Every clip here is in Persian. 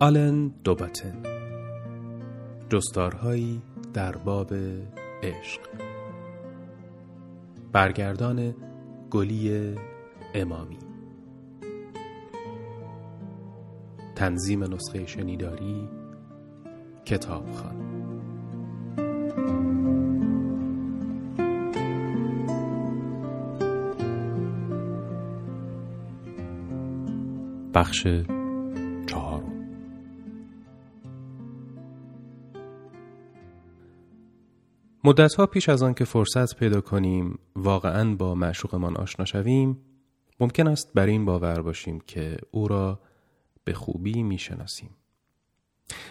آلن دوباتن جستارهایی در باب عشق. برگردان گلی امامی. تنظیم نسخه شنیداری کتابخان بخش مدتها پیش از آن که فرصت پیدا کنیم واقعا با معشوقمان آشنا شویم ممکن است بر این باور باشیم که او را به خوبی می‌شناسیم.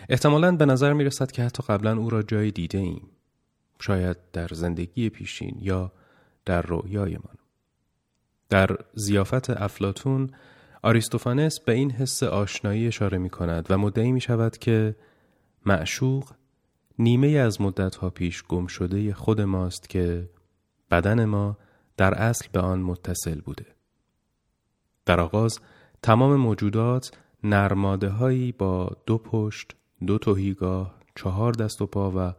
احتمالا به نظر می رسد که حتی قبلا او را جایی دیده ایم. شاید در زندگی پیشین یا در رویایمان در زیافت افلاتون آریستوفانس به این حس آشنایی اشاره می کند و مدعی می شود که معشوق نیمه از مدتها پیش گم شده خود ماست که بدن ما در اصل به آن متصل بوده. در آغاز تمام موجودات نرماده هایی با دو پشت، دو توهیگاه، چهار دست و پا و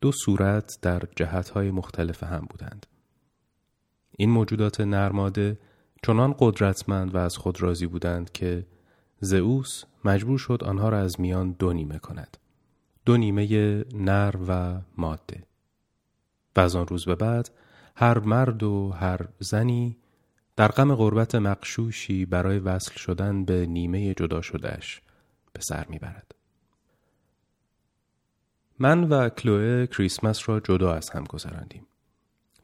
دو صورت در جهت های مختلف هم بودند. این موجودات نرماده چنان قدرتمند و از خود راضی بودند که زئوس مجبور شد آنها را از میان دو نیمه کند. دو نیمه نر و ماده. و از آن روز به بعد هر مرد و هر زنی در غم غربت مقشوشی برای وصل شدن به نیمه جدا شدهش به سر می‌برد. من و کلوه کریسمس را جدا از هم گذراندیم.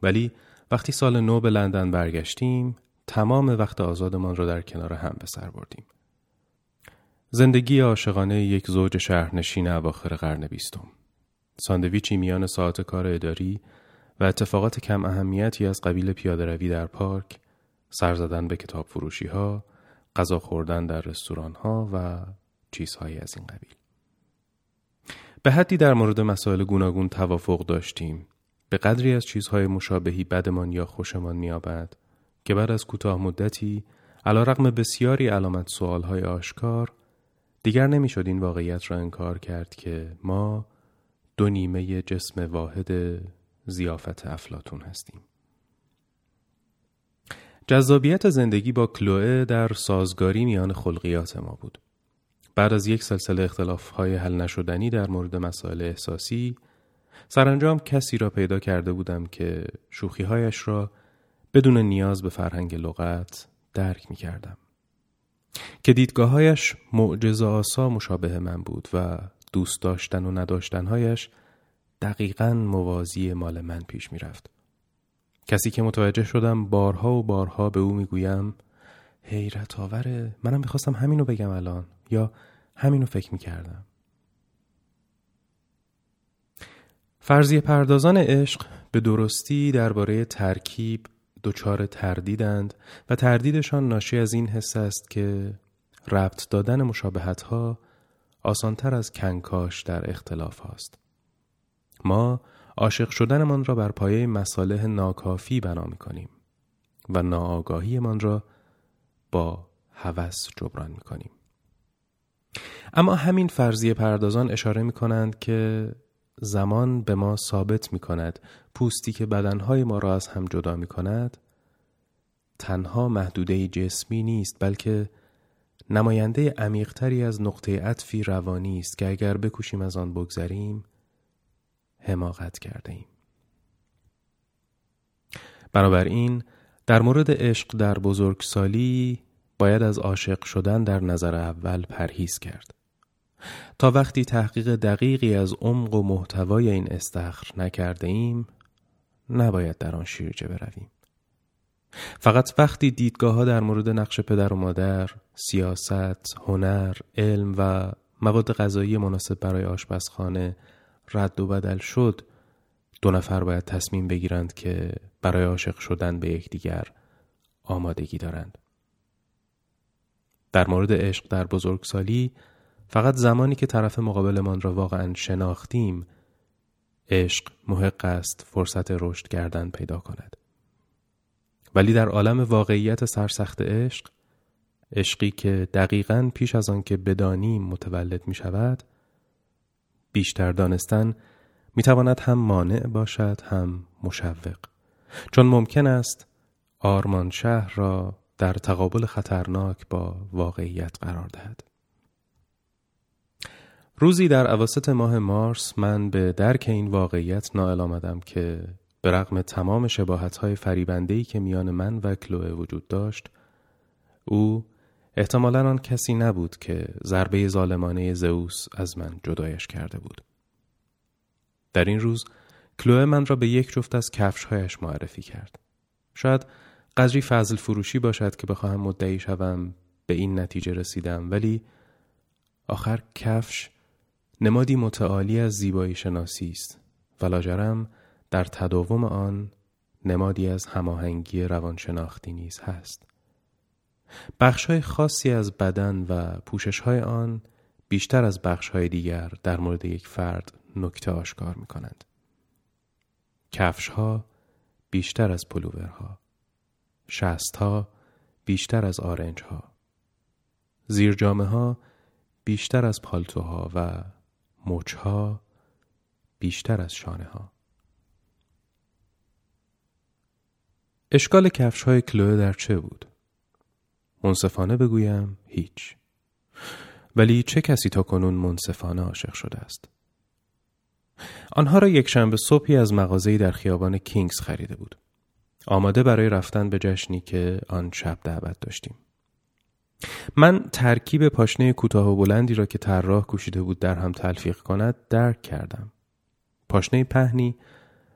ولی وقتی سال نو به لندن برگشتیم تمام وقت آزادمان را در کنار هم به سر بردیم. زندگی عاشقانه یک زوج شهرنشین اواخر قرن بیستم. ساندویچی میان ساعت کار اداری و اتفاقات کم اهمیتی از قبیل پیاده روی در پارک، سر زدن به کتاب فروشی ها، غذا خوردن در رستوران ها و چیزهایی از این قبیل. به حدی در مورد مسائل گوناگون توافق داشتیم به قدری از چیزهای مشابهی بدمان یا خوشمان میابد که بعد از کوتاه مدتی علا بسیاری علامت سوالهای آشکار دیگر نمی‌شد این واقعیت را انکار کرد که ما دو نیمه جسم واحد زیافت افلاتون هستیم. جذابیت زندگی با کلوه در سازگاری میان خلقیات ما بود. بعد از یک سلسله اختلاف های حل نشدنی در مورد مسائل احساسی سرانجام کسی را پیدا کرده بودم که شوخیهایش را بدون نیاز به فرهنگ لغت درک می کردم. که دیدگاههایش معجزه آسا مشابه من بود و دوست داشتن و نداشتنهایش دقیقا موازی مال من پیش می رفت. کسی که متوجه شدم بارها و بارها به او می‌گویم حیرت آوره منم می‌خواستم همینو بگم الان یا همینو فکر می‌کردم فرضیه پردازان عشق به درستی درباره ترکیب دچار تردیدند و تردیدشان ناشی از این حس است که ربط دادن مشابهت ها آسانتر از کنکاش در اختلاف هاست. ما عاشق شدنمان را بر پایه مصالح ناکافی بنا می کنیم و ناآگاهیمان را با هوس جبران می کنیم. اما همین فرضیه پردازان اشاره می کنند که زمان به ما ثابت می کند پوستی که بدنهای ما را از هم جدا می کند تنها محدوده جسمی نیست بلکه نماینده عمیقتری از نقطه عطفی روانی است که اگر بکوشیم از آن بگذریم حماقت کرده ایم. بنابراین در مورد عشق در بزرگسالی باید از عاشق شدن در نظر اول پرهیز کرد. تا وقتی تحقیق دقیقی از عمق و محتوای این استخر نکرده ایم نباید در آن شیرجه برویم. فقط وقتی دیدگاه ها در مورد نقش پدر و مادر، سیاست، هنر، علم و مواد غذایی مناسب برای آشپزخانه رد و بدل شد دو نفر باید تصمیم بگیرند که برای عاشق شدن به یکدیگر آمادگی دارند. در مورد عشق در بزرگسالی فقط زمانی که طرف مقابلمان را واقعا شناختیم عشق محق است فرصت رشد کردن پیدا کند. ولی در عالم واقعیت سرسخت عشق عشقی که دقیقا پیش از آنکه بدانیم متولد می شود بیشتر دانستن می تواند هم مانع باشد هم مشوق چون ممکن است آرمان شهر را در تقابل خطرناک با واقعیت قرار دهد روزی در عواسط ماه مارس من به درک این واقعیت نائل آمدم که به رغم تمام شباهت های فریبندهی که میان من و کلوه وجود داشت او احتمالا آن کسی نبود که ضربه ظالمانه زئوس از من جدایش کرده بود. در این روز کلوه من را به یک جفت از کفشهایش معرفی کرد. شاید قدری فضل فروشی باشد که بخواهم مدعی شوم به این نتیجه رسیدم ولی آخر کفش نمادی متعالی از زیبایی شناسی است. و لاجرم در تداوم آن نمادی از هماهنگی روانشناختی نیز هست. بخشهای خاصی از بدن و پوششهای آن بیشتر از بخشهای دیگر در مورد یک فرد نکته آشکار می کنند. کفشها بیشتر از پلوورها. شستها بیشتر از آرنجها. زیرجامه ها بیشتر از پالتوها و مچها بیشتر از شانه ها اشکال کفش های کلوه در چه بود؟ منصفانه بگویم هیچ ولی چه کسی تا کنون منصفانه عاشق شده است؟ آنها را یک شنبه صبحی از مغازه‌ای در خیابان کینگز خریده بود. آماده برای رفتن به جشنی که آن شب دعوت داشتیم. من ترکیب پاشنه کوتاه و بلندی را که طراح کوشیده بود در هم تلفیق کند درک کردم. پاشنه پهنی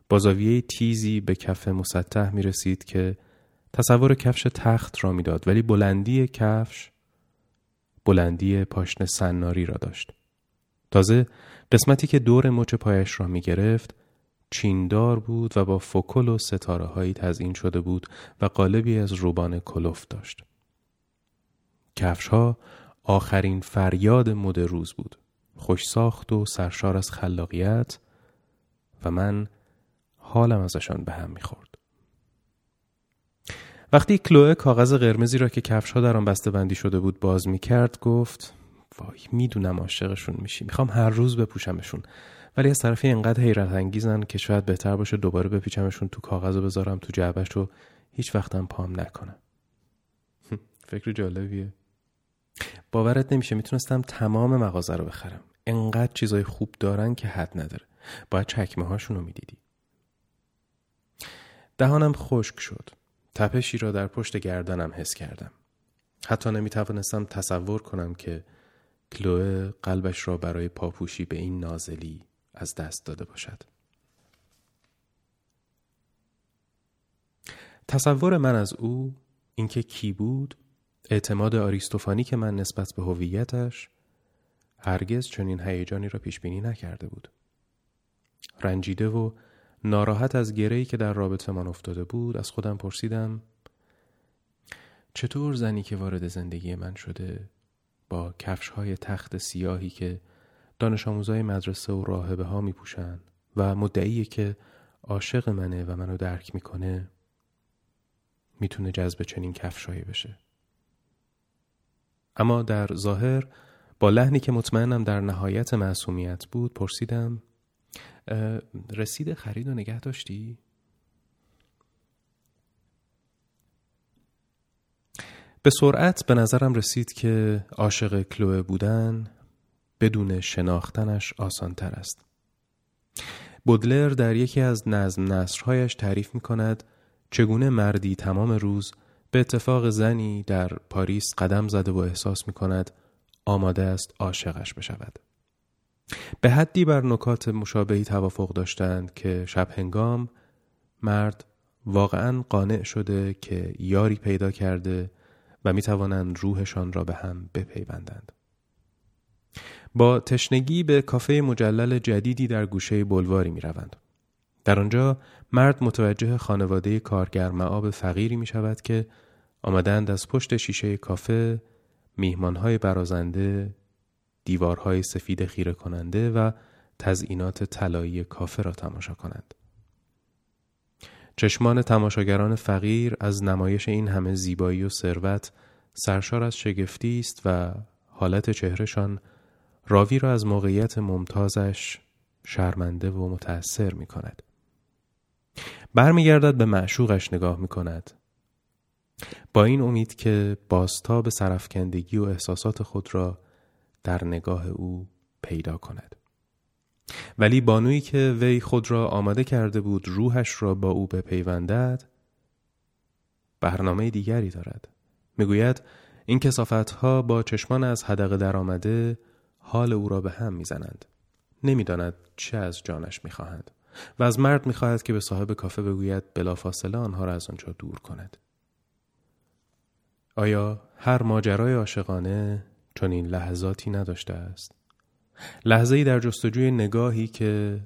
با زاویه تیزی به کف مسطح می رسید که تصور کفش تخت را می‌داد ولی بلندی کفش بلندی پاشنه سناری را داشت. تازه قسمتی که دور مچ پایش را می گرفت چیندار بود و با فکل و ستاره هایی تزین شده بود و قالبی از روبان کلوف داشت. کفش ها آخرین فریاد مد روز بود. خوش ساخت و سرشار از خلاقیت و من حالم ازشان به هم می‌خورد. وقتی کلوه کاغذ قرمزی را که کفش ها در آن بسته بندی شده بود باز می کرد گفت وای می‌دونم عاشقشون میشی می‌خوام هر روز بپوشمشون ولی از طرفی انقدر حیرت انگیزن که شاید بهتر باشه دوباره بپیچمشون تو کاغذ و بذارم تو جعبش و هیچ وقتم پام نکنم فکر جالبیه باورت نمیشه می‌تونستم تمام مغازه رو بخرم. انقدر چیزای خوب دارن که حد نداره. باید چکمه هاشون رو می‌دیدی. دهانم خشک شد. تپشی را در پشت گردنم حس کردم. حتی نمی توانستم تصور کنم که کلوه قلبش را برای پاپوشی به این نازلی از دست داده باشد. تصور من از او اینکه کی بود اعتماد آریستوفانی که من نسبت به هویتش هرگز چنین هیجانی را پیش بینی نکرده بود. رنجیده و ناراحت از گرهی که در رابطه من افتاده بود از خودم پرسیدم چطور زنی که وارد زندگی من شده با کفش های تخت سیاهی که دانش آموزای مدرسه و راهبه ها می پوشن و مدعی که عاشق منه و منو درک می‌کنه می‌تونه جذب چنین کفشایی بشه؟ اما در ظاهر با لحنی که مطمئنم در نهایت معصومیت بود پرسیدم رسید خرید و نگه داشتی؟ به سرعت به نظرم رسید که عاشق کلوه بودن بدون شناختنش آسان تر است. بودلر در یکی از نظم نصرهایش تعریف می کند چگونه مردی تمام روز به اتفاق زنی در پاریس قدم زده و احساس می کند آماده است عاشقش بشود. به حدی بر نکات مشابهی توافق داشتند که شب هنگام مرد واقعا قانع شده که یاری پیدا کرده و می توانند روحشان را به هم بپیوندند. با تشنگی به کافه مجلل جدیدی در گوشه بلواری می روند. در آنجا مرد متوجه خانواده کارگر معاب فقیری می شود که آمدند از پشت شیشه کافه میهمانهای برازنده دیوارهای سفید خیره کننده و تزئینات طلایی کافه را تماشا کنند. چشمان تماشاگران فقیر از نمایش این همه زیبایی و ثروت سرشار از شگفتی است و حالت چهرهشان راوی را از موقعیت ممتازش شرمنده و متأثر می کند. برمیگردد به معشوقش نگاه می کند. با این امید که به سرفکندگی و احساسات خود را در نگاه او پیدا کند. ولی بانویی که وی خود را آماده کرده بود روحش را با او بپیوندد برنامه دیگری دارد. می‌گوید این کسافت ها با چشمان از حدقه در آمده حال او را به هم می‌زنند. نمی‌داند چه از جانش می‌خواهند و از مرد می‌خواهد که به صاحب کافه بگوید بلافاصله آنها را از آنجا دور کند. آیا هر ماجرای عاشقانه چنین لحظاتی نداشته است؟ لحظه ای در جستجوی نگاهی که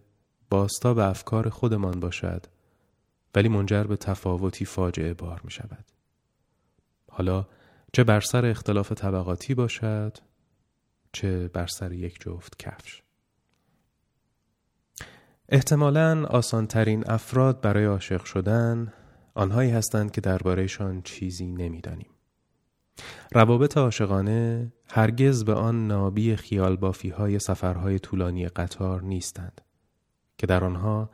باستا به افکار خودمان باشد ولی منجر به تفاوتی فاجعه بار می شود. حالا چه بر سر اختلاف طبقاتی باشد چه بر سر یک جفت کفش. احتمالا آسانترین افراد برای عاشق شدن آنهایی هستند که دربارهشان چیزی نمی‌دانیم. روابط عاشقانه هرگز به آن نابی خیال بافی های سفرهای طولانی قطار نیستند که در آنها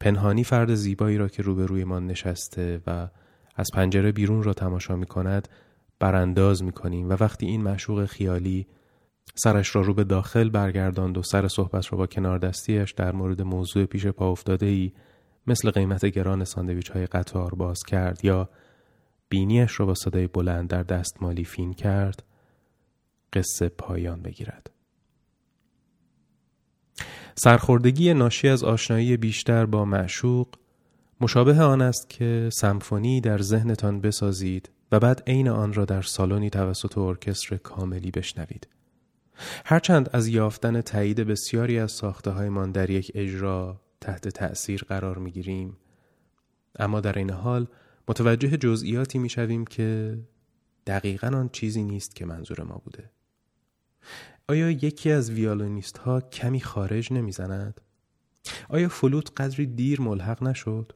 پنهانی فرد زیبایی را که روبرویمان نشسته و از پنجره بیرون را تماشا می کند برانداز می کنیم و وقتی این معشوق خیالی سرش را رو به داخل برگرداند و سر صحبت را با کنار دستیش در مورد موضوع پیش پا افتاده ای مثل قیمت گران ساندویچ های قطار باز کرد یا بینیش را با صدای بلند در دستمالی فین کرد قصه پایان بگیرد. سرخوردگی ناشی از آشنایی بیشتر با معشوق مشابه آن است که سمفونی در ذهنتان بسازید و بعد عین آن را در سالنی توسط ارکستر کاملی بشنوید. هرچند از یافتن تایید بسیاری از ساخته هایمان در یک اجرا تحت تأثیر قرار می گیریم اما در این حال متوجه جزئیاتی می شویم که دقیقا آن چیزی نیست که منظور ما بوده آیا یکی از ویالونیست ها کمی خارج نمی‌زند؟ آیا فلوت قدری دیر ملحق نشد؟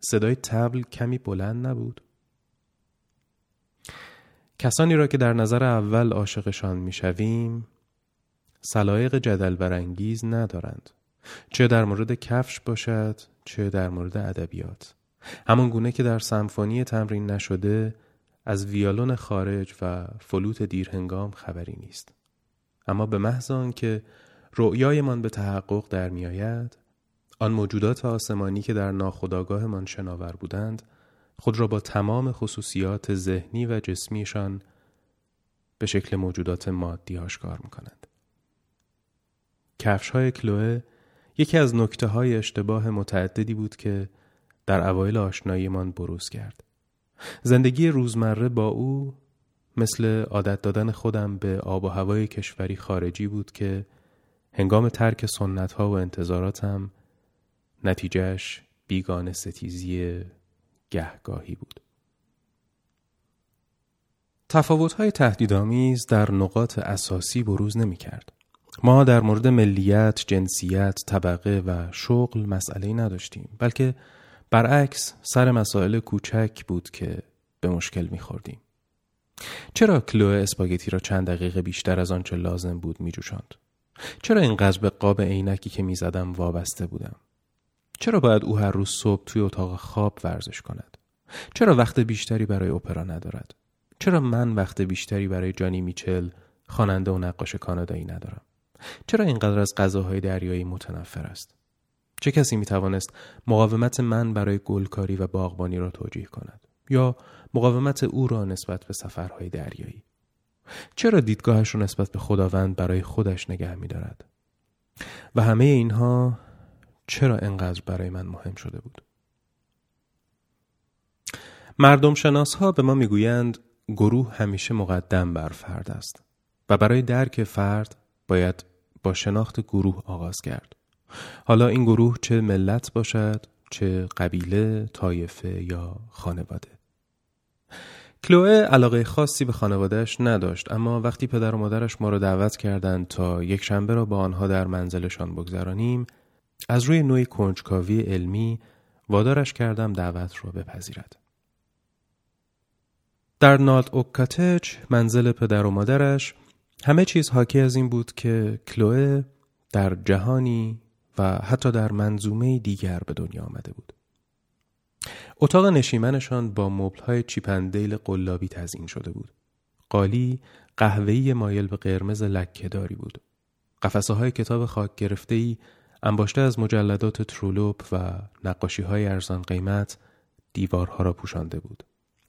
صدای تبل کمی بلند نبود؟ کسانی را که در نظر اول عاشقشان می‌شویم سلایق جدل برانگیز ندارند. چه در مورد کفش باشد چه در مورد ادبیات. همان گونه که در سمفونی تمرین نشده از ویالون خارج و فلوت دیرهنگام خبری نیست. اما به محض که رؤیایمان به تحقق در میآید آن موجودات آسمانی که در ناخودآگاهمان شناور بودند خود را با تمام خصوصیات ذهنی و جسمیشان به شکل موجودات مادی آشکار می کنند. کفش های کلوه یکی از نکته های اشتباه متعددی بود که در اوایل آشناییمان بروز کرد. زندگی روزمره با او مثل عادت دادن خودم به آب و هوای کشوری خارجی بود که هنگام ترک سنت ها و انتظاراتم نتیجهش بیگان ستیزی گهگاهی بود. تفاوت های تهدیدآمیز در نقاط اساسی بروز نمی کرد. ما در مورد ملیت، جنسیت، طبقه و شغل مسئله نداشتیم بلکه برعکس سر مسائل کوچک بود که به مشکل میخوردیم. چرا کلو اسپاگتی را چند دقیقه بیشتر از آنچه لازم بود میجوشاند؟ چرا اینقدر به قاب عینکی که می‌زدم وابسته بودم؟ چرا باید او هر روز صبح توی اتاق خواب ورزش کند؟ چرا وقت بیشتری برای اپرا ندارد؟ چرا من وقت بیشتری برای جانی میچل خواننده و نقاش کانادایی ندارم؟ چرا اینقدر از غذاهای دریایی متنفر است؟ چه کسی می توانست مقاومت من برای گلکاری و باغبانی را توجیه کند یا مقاومت او را نسبت به سفرهای دریایی چرا دیدگاهش را نسبت به خداوند برای خودش نگه می دارد؟ و همه اینها چرا انقدر برای من مهم شده بود؟ مردم شناس ها به ما می‌گویند گروه همیشه مقدم بر فرد است و برای درک فرد باید با شناخت گروه آغاز کرد. حالا این گروه چه ملت باشد چه قبیله، طایفه یا خانواده. کلوه علاقه خاصی به خانوادهش نداشت اما وقتی پدر و مادرش ما را دعوت کردند تا یک شنبه را با آنها در منزلشان بگذرانیم از روی نوعی کنجکاوی علمی وادارش کردم دعوت را بپذیرد. در نالت اوکاتج منزل پدر و مادرش همه چیز حاکی از این بود که کلوه در جهانی و حتی در منظومه دیگر به دنیا آمده بود. اتاق نشیمنشان با مبلهای چیپندیل قلابی تزیین شده بود. قالی قهوه‌ای مایل به قرمز لکهداری بود. قفسه های کتاب خاک گرفته انباشته از مجلدات ترولوپ و نقاشی های ارزان قیمت دیوارها را پوشانده بود.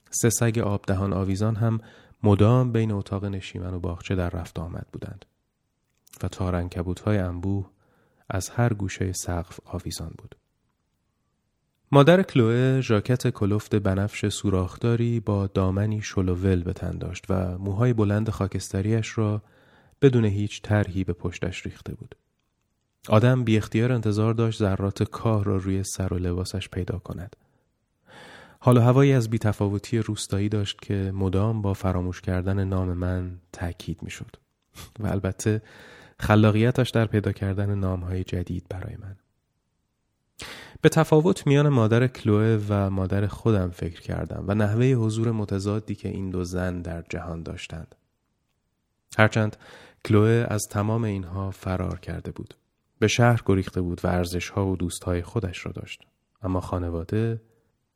سه سگ آب دهان آویزان هم مدام بین اتاق نشیمن و باغچه در رفت آمد بودند و تارنکبوت های انبوه از هر گوشه سقف آویزان بود. مادر کلوه ژاکت کلفت بنفش سوراخداری با دامنی شلوول به تن داشت و موهای بلند خاکستریش را بدون هیچ طرحی به پشتش ریخته بود. آدم بی اختیار انتظار داشت ذرات کاه را روی سر و لباسش پیدا کند. حال و هوایی از بیتفاوتی روستایی داشت که مدام با فراموش کردن نام من تأکید می‌شد و البته خلاقیتش در پیدا کردن نامهای جدید برای من. به تفاوت میان مادر کلوه و مادر خودم فکر کردم و نحوه حضور متضادی که این دو زن در جهان داشتند. هرچند کلوه از تمام اینها فرار کرده بود. به شهر گریخته بود و ارزشها و دوستهای خودش را داشت. اما خانواده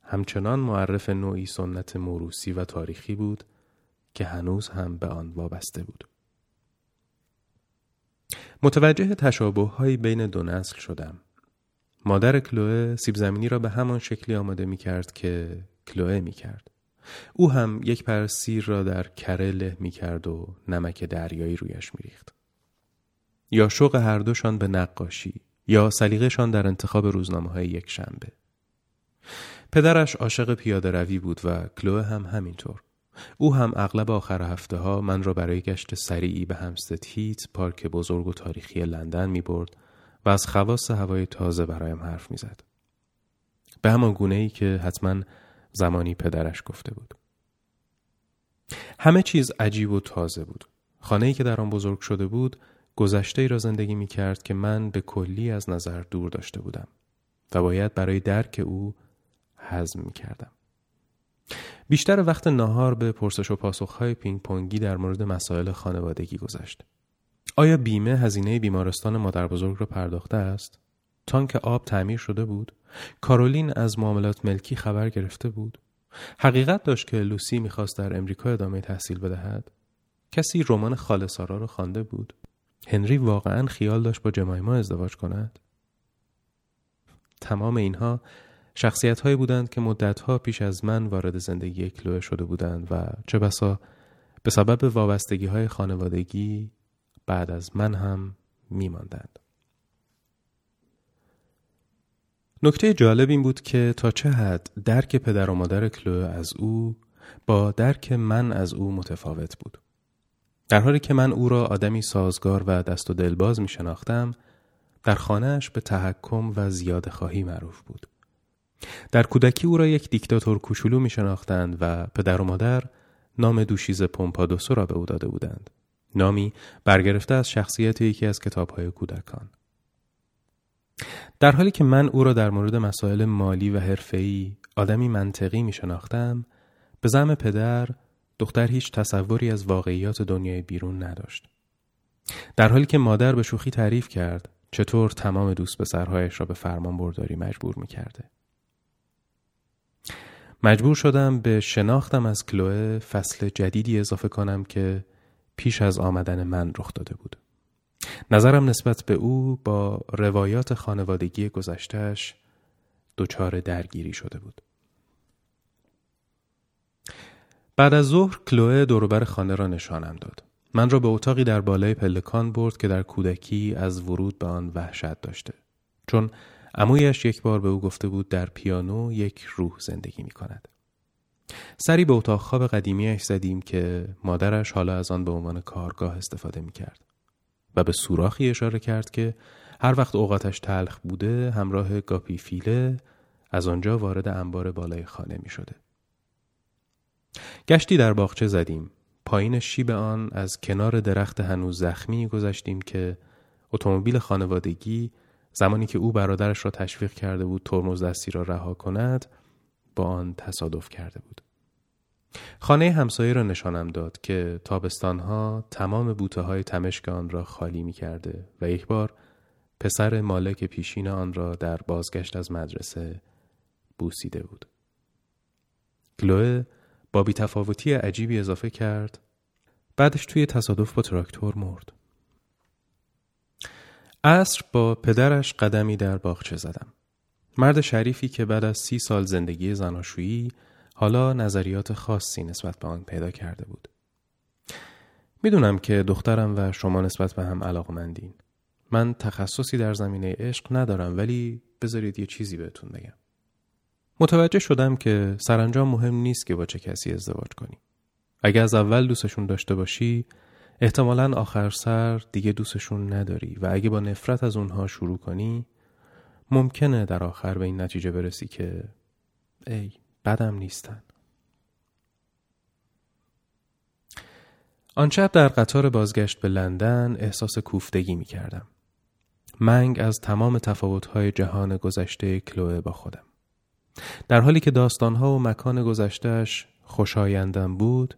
همچنان معرف نوعی سنت موروسی و تاریخی بود که هنوز هم به آن وابسته بود. متوجه تشابه های بین دو نسل شدم. مادر کلوه سیب زمینی را به همان شکلی آماده می کرد که کلوه می کرد. او هم یک پر سیر را در کره له می کرد و نمک دریایی رویش می ریخت. یا شوق هر دوشان به نقاشی یا سلیقهشان در انتخاب روزنامه های یک شنبه. پدرش عاشق پیاده روی بود و کلوه هم همینطور. او هم اغلب آخر هفته ها من را برای گشت سریعی به همستد هیت پارک بزرگ و تاریخی لندن می برد و از خواص هوای تازه برایم حرف می زد. به همان گونه ای که حتما زمانی پدرش گفته بود. همه چیز عجیب و تازه بود. خانه ای که در آن بزرگ شده بود گذشته ای را زندگی می کرد که من به کلی از نظر دور داشته بودم و باید برای درک او هضم می کردم. بیشتر وقت ناهار به پرسش و پاسخهای پینگ پونگی در مورد مسائل خانوادگی گذشت. آیا بیمه هزینه بیمارستان مادر بزرگ را پرداخته است؟ تانک آب تعمیر شده بود؟ کارولین از معاملات ملکی خبر گرفته بود؟ حقیقت داشت که لوسی می‌خواست در امریکا ادامه تحصیل بدهد؟ کسی رمان خالصارا را خوانده بود؟ هنری واقعا خیال داشت با جمایما ازدواج کند؟ تمام اینها شخصیت هایی بودند که مدتها پیش از من وارد زندگی کلوه شده بودند و چه بسا به سبب وابستگی های خانوادگی بعد از من هم میماندند. نکته جالب این بود که تا چه حد درک پدر و مادر کلو از او با درک من از او متفاوت بود. در حالی که من او را آدمی سازگار و دست و دلباز می شناختم، در خانهش به تحکم و زیاد خواهی معروف بود. در کودکی او را یک دیکتاتور کوچولو می شناختند و پدر و مادر نام دوشیز پومپادوسو را به او داده بودند. نامی برگرفته از شخصیت یکی از کتابهای کودکان. در حالی که من او را در مورد مسائل مالی و حرفه‌ای آدمی منطقی می شناختم، به زم پدر دختر هیچ تصوری از واقعیات دنیای بیرون نداشت. در حالی که مادر به شوخی تعریف کرد چطور تمام دوست پسرهایش را به فرمان برداری مجبور می کرده. مجبور شدم به شناختم از کلوه فصل جدیدی اضافه کنم که پیش از آمدن من رخ داده بود. نظرم نسبت به او با روایات خانوادگی گذشتهش دچار درگیری شده بود. بعد از ظهر کلوه دوروبر خانه را نشانم داد. من را به اتاقی در بالای پلکان برد که در کودکی از ورود به آن وحشت داشته. چون امویش یک بار به او گفته بود در پیانو یک روح زندگی می کند. سری به اتاق خواب قدیمیش زدیم که مادرش حالا از آن به عنوان کارگاه استفاده می کرد و به سوراخی اشاره کرد که هر وقت اوقاتش تلخ بوده همراه گاپی فیله از آنجا وارد انبار بالای خانه می شده. گشتی در باغچه زدیم. پایین شیب آن از کنار درخت هنوز زخمی گذشتیم که اتومبیل خانوادگی زمانی که او برادرش را تشویق کرده بود ترمز دستی را رها کند با آن تصادف کرده بود. خانه همسایه را نشانم داد که تابستانها تمام بوته های تمشک آن را خالی می کرده و یک بار پسر مالک پیشین آن را در بازگشت از مدرسه بوسیده بود. گلوه با بیتفاوتی عجیبی اضافه کرد بعدش توی تصادف با تراکتور مرد. عصر با پدرش قدمی در باغچه زدم. مرد شریفی که بعد از سی سال زندگی زناشویی حالا نظریات خاصی نسبت به آن پیدا کرده بود. می‌دونم که دخترم و شما نسبت به هم علاقمندین. من تخصصی در زمینه عشق ندارم ولی بذارید یه چیزی بهتون بگم. متوجه شدم که سرانجام مهم نیست که با چه کسی ازدواج کنی. اگه از اول دوستشون داشته باشی احتمالا آخر سر دیگه دوستشون نداری و اگه با نفرت از اونها شروع کنی ممکنه در آخر به این نتیجه برسی که ای بدم نیستن آن شب در قطار بازگشت به لندن احساس کوفتگی می کردم. منگ از تمام تفاوت‌های جهان گذشته کلوه با خودم. در حالی که داستانها و مکان گذشتهش خوشایندم بود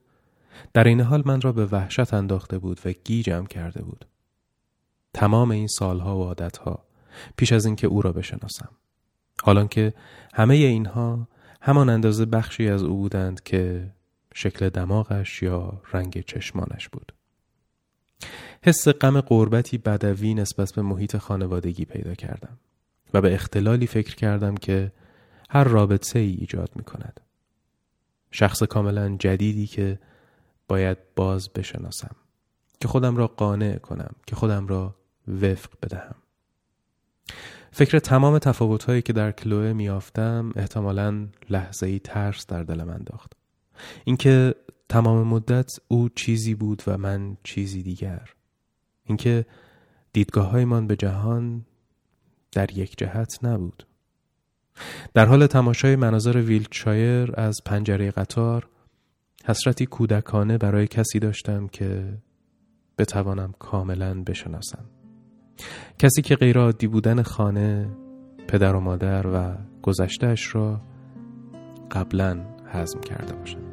در این حال من را به وحشت انداخته بود و گیجم کرده بود. تمام این سالها و عادتها پیش از اینکه او را بشناسم. حالان که همه اینها همان اندازه بخشی از او بودند که شکل دماغش یا رنگ چشمانش بود. حس غم قربتی بدوی نسبت به محیط خانوادگی پیدا کردم و به اختلالی فکر کردم که هر رابطه ای ایجاد می کند. شخص کاملا جدیدی که باید باز بشناسم که خودم را قانع کنم که خودم را وفق بدهم. فکر تمام تفاوتهایی که در کلوه میافتم احتمالا لحظه ای ترس در دلم انداخت. اینکه تمام مدت او چیزی بود و من چیزی دیگر. اینکه دیدگاه هایمان به جهان در یک جهت نبود. در حال تماشای مناظر ویلتشایر از پنجره قطار حسرتی کودکانه برای کسی داشتم که بتوانم کاملا بشناسم. کسی که غیر عادی بودن خانه پدر و مادر و گذشتهش را قبلا حزم کرده باشم